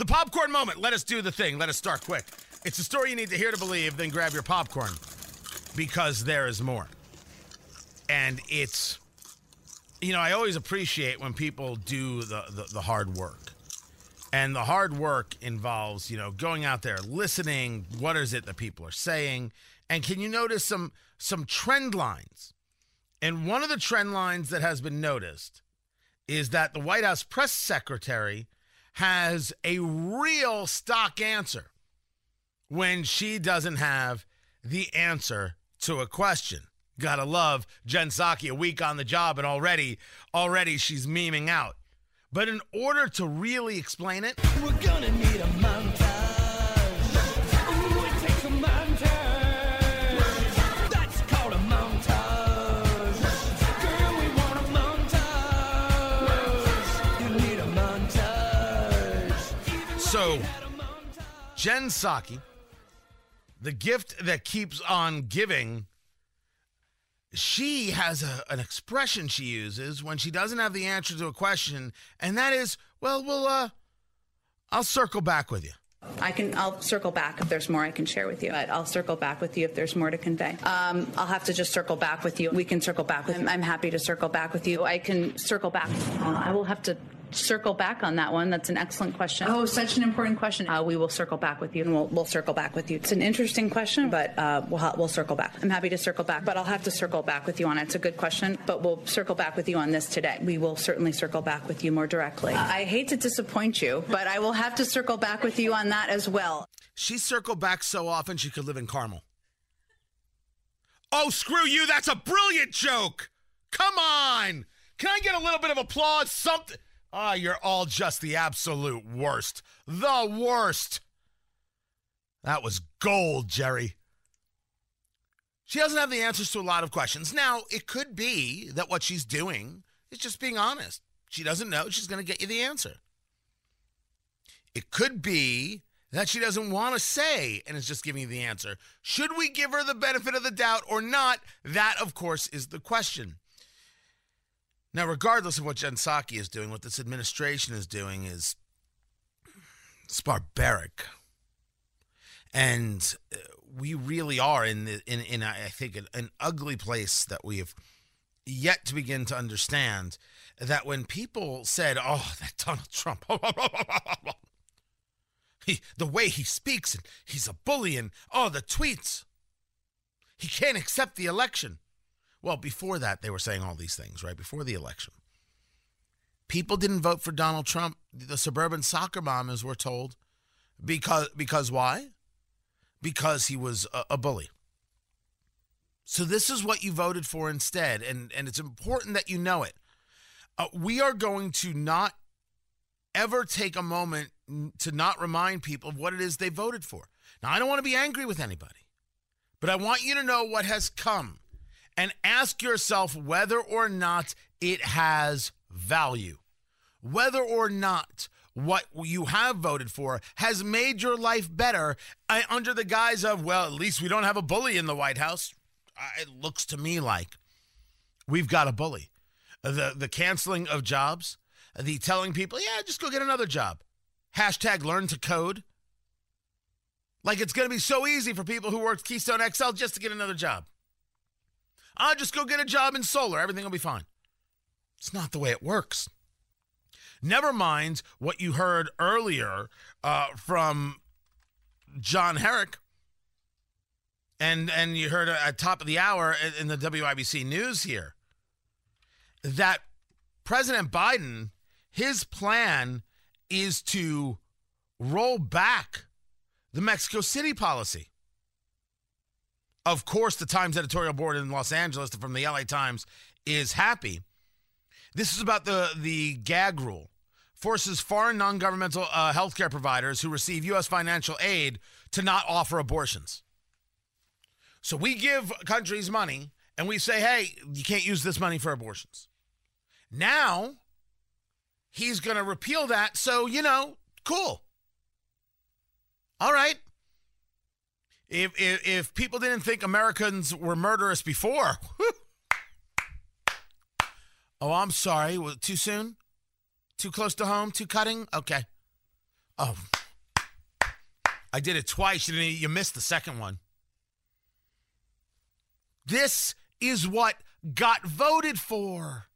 The popcorn moment. Let us do the thing. Let us start quick. It's a story you need to hear to believe, then grab your popcorn because there is more. And it's, you know, I always appreciate when people do the, the, the hard work. And the hard work involves, you know, going out there, listening. What is it that people are saying? And can you notice some some trend lines? And one of the trend lines that has been noticed is that the White House press secretary has a real stock answer when she doesn't have the answer to a question. Gotta love Jen Psaki a week on the job and already, already she's memeing out. But in order to really explain it, We're gonna need a montage. So Jen Psaki, the gift that keeps on giving, she has a, an expression she uses when she doesn't have the answer to a question, and that is, well, we'll, uh, I'll circle back with you. I can. I'll circle back if there's more I can share with you. But I'll circle back with you if there's more to convey. Um, I'll have to just circle back with you. We can circle back with. I'm, I'm happy to circle back with you. I can circle back. Uh, I will have to circle back on that one. That's an excellent question. Oh, such an important question. Uh, we will circle back with you, and we'll, we'll circle back with you. It's an interesting question, but uh, we'll ha- we'll circle back. I'm happy to circle back, but I'll have to circle back with you on it. It's a good question, but we'll circle back with you on this today. We will certainly circle back with you more directly. I hate to disappoint you, but I will have to circle back with you on that as well. She circled back so often she could live in Carmel. Oh, screw you. That's a brilliant joke. Come on. Can I get a little bit of applause? Something. Ah, you're all just the absolute worst. The worst. That was gold, Jerry. She doesn't have the answers to a lot of questions. Now, it could be that what she's doing is just being honest. She doesn't know. She's going to get you the answer. It could be that she doesn't want to say and is just giving you the answer. Should we give her the benefit of the doubt or not? That, of course, is the question. Now, regardless of what Jen Psaki is doing, what this administration is doing is it's barbaric. And uh, we really are in, the, in, in I think, an, an ugly place that we have yet to begin to understand that when people said, oh, that Donald Trump, he, the way he speaks, and he's a bully, and oh, the tweets, he can't accept the election. Well, before that, they were saying all these things, right? Before the election. People didn't vote for Donald Trump, the suburban soccer mom, as we're told, because because why? Because he was a, a bully. So this is what you voted for instead, and and it's important that you know it. Uh, we are going to not ever take a moment to not remind people of what it is they voted for. Now, I don't want to be angry with anybody, but I want you to know what has come and ask yourself whether or not it has value, whether or not what you have voted for has made your life better uh, under the guise of, well, at least we don't have a bully in the White House. Uh, it looks to me like we've got a bully. The, the canceling of jobs, the telling people, yeah, just go get another job. Hashtag learn to code. Like it's going to be so easy for people who worked Keystone XL just to get another job. I'll just go get a job in solar. Everything will be fine. It's not the way it works. Never mind what you heard earlier uh, from John Herrick, and and you heard at top of the hour in the WIBC news here that President Biden, his plan is to roll back the Mexico City policy. Of course, the Times editorial board in Los Angeles from the LA Times is happy. This is about the, the gag rule. Forces foreign non governmental uh, healthcare providers who receive U.S. financial aid to not offer abortions. So we give countries money and we say, hey, you can't use this money for abortions. Now, he's going to repeal that. So, you know, cool. All right. If, if, if people didn't think Americans were murderous before, oh, I'm sorry. Too soon? Too close to home? Too cutting? Okay. Oh, I did it twice. You, you missed the second one. This is what got voted for.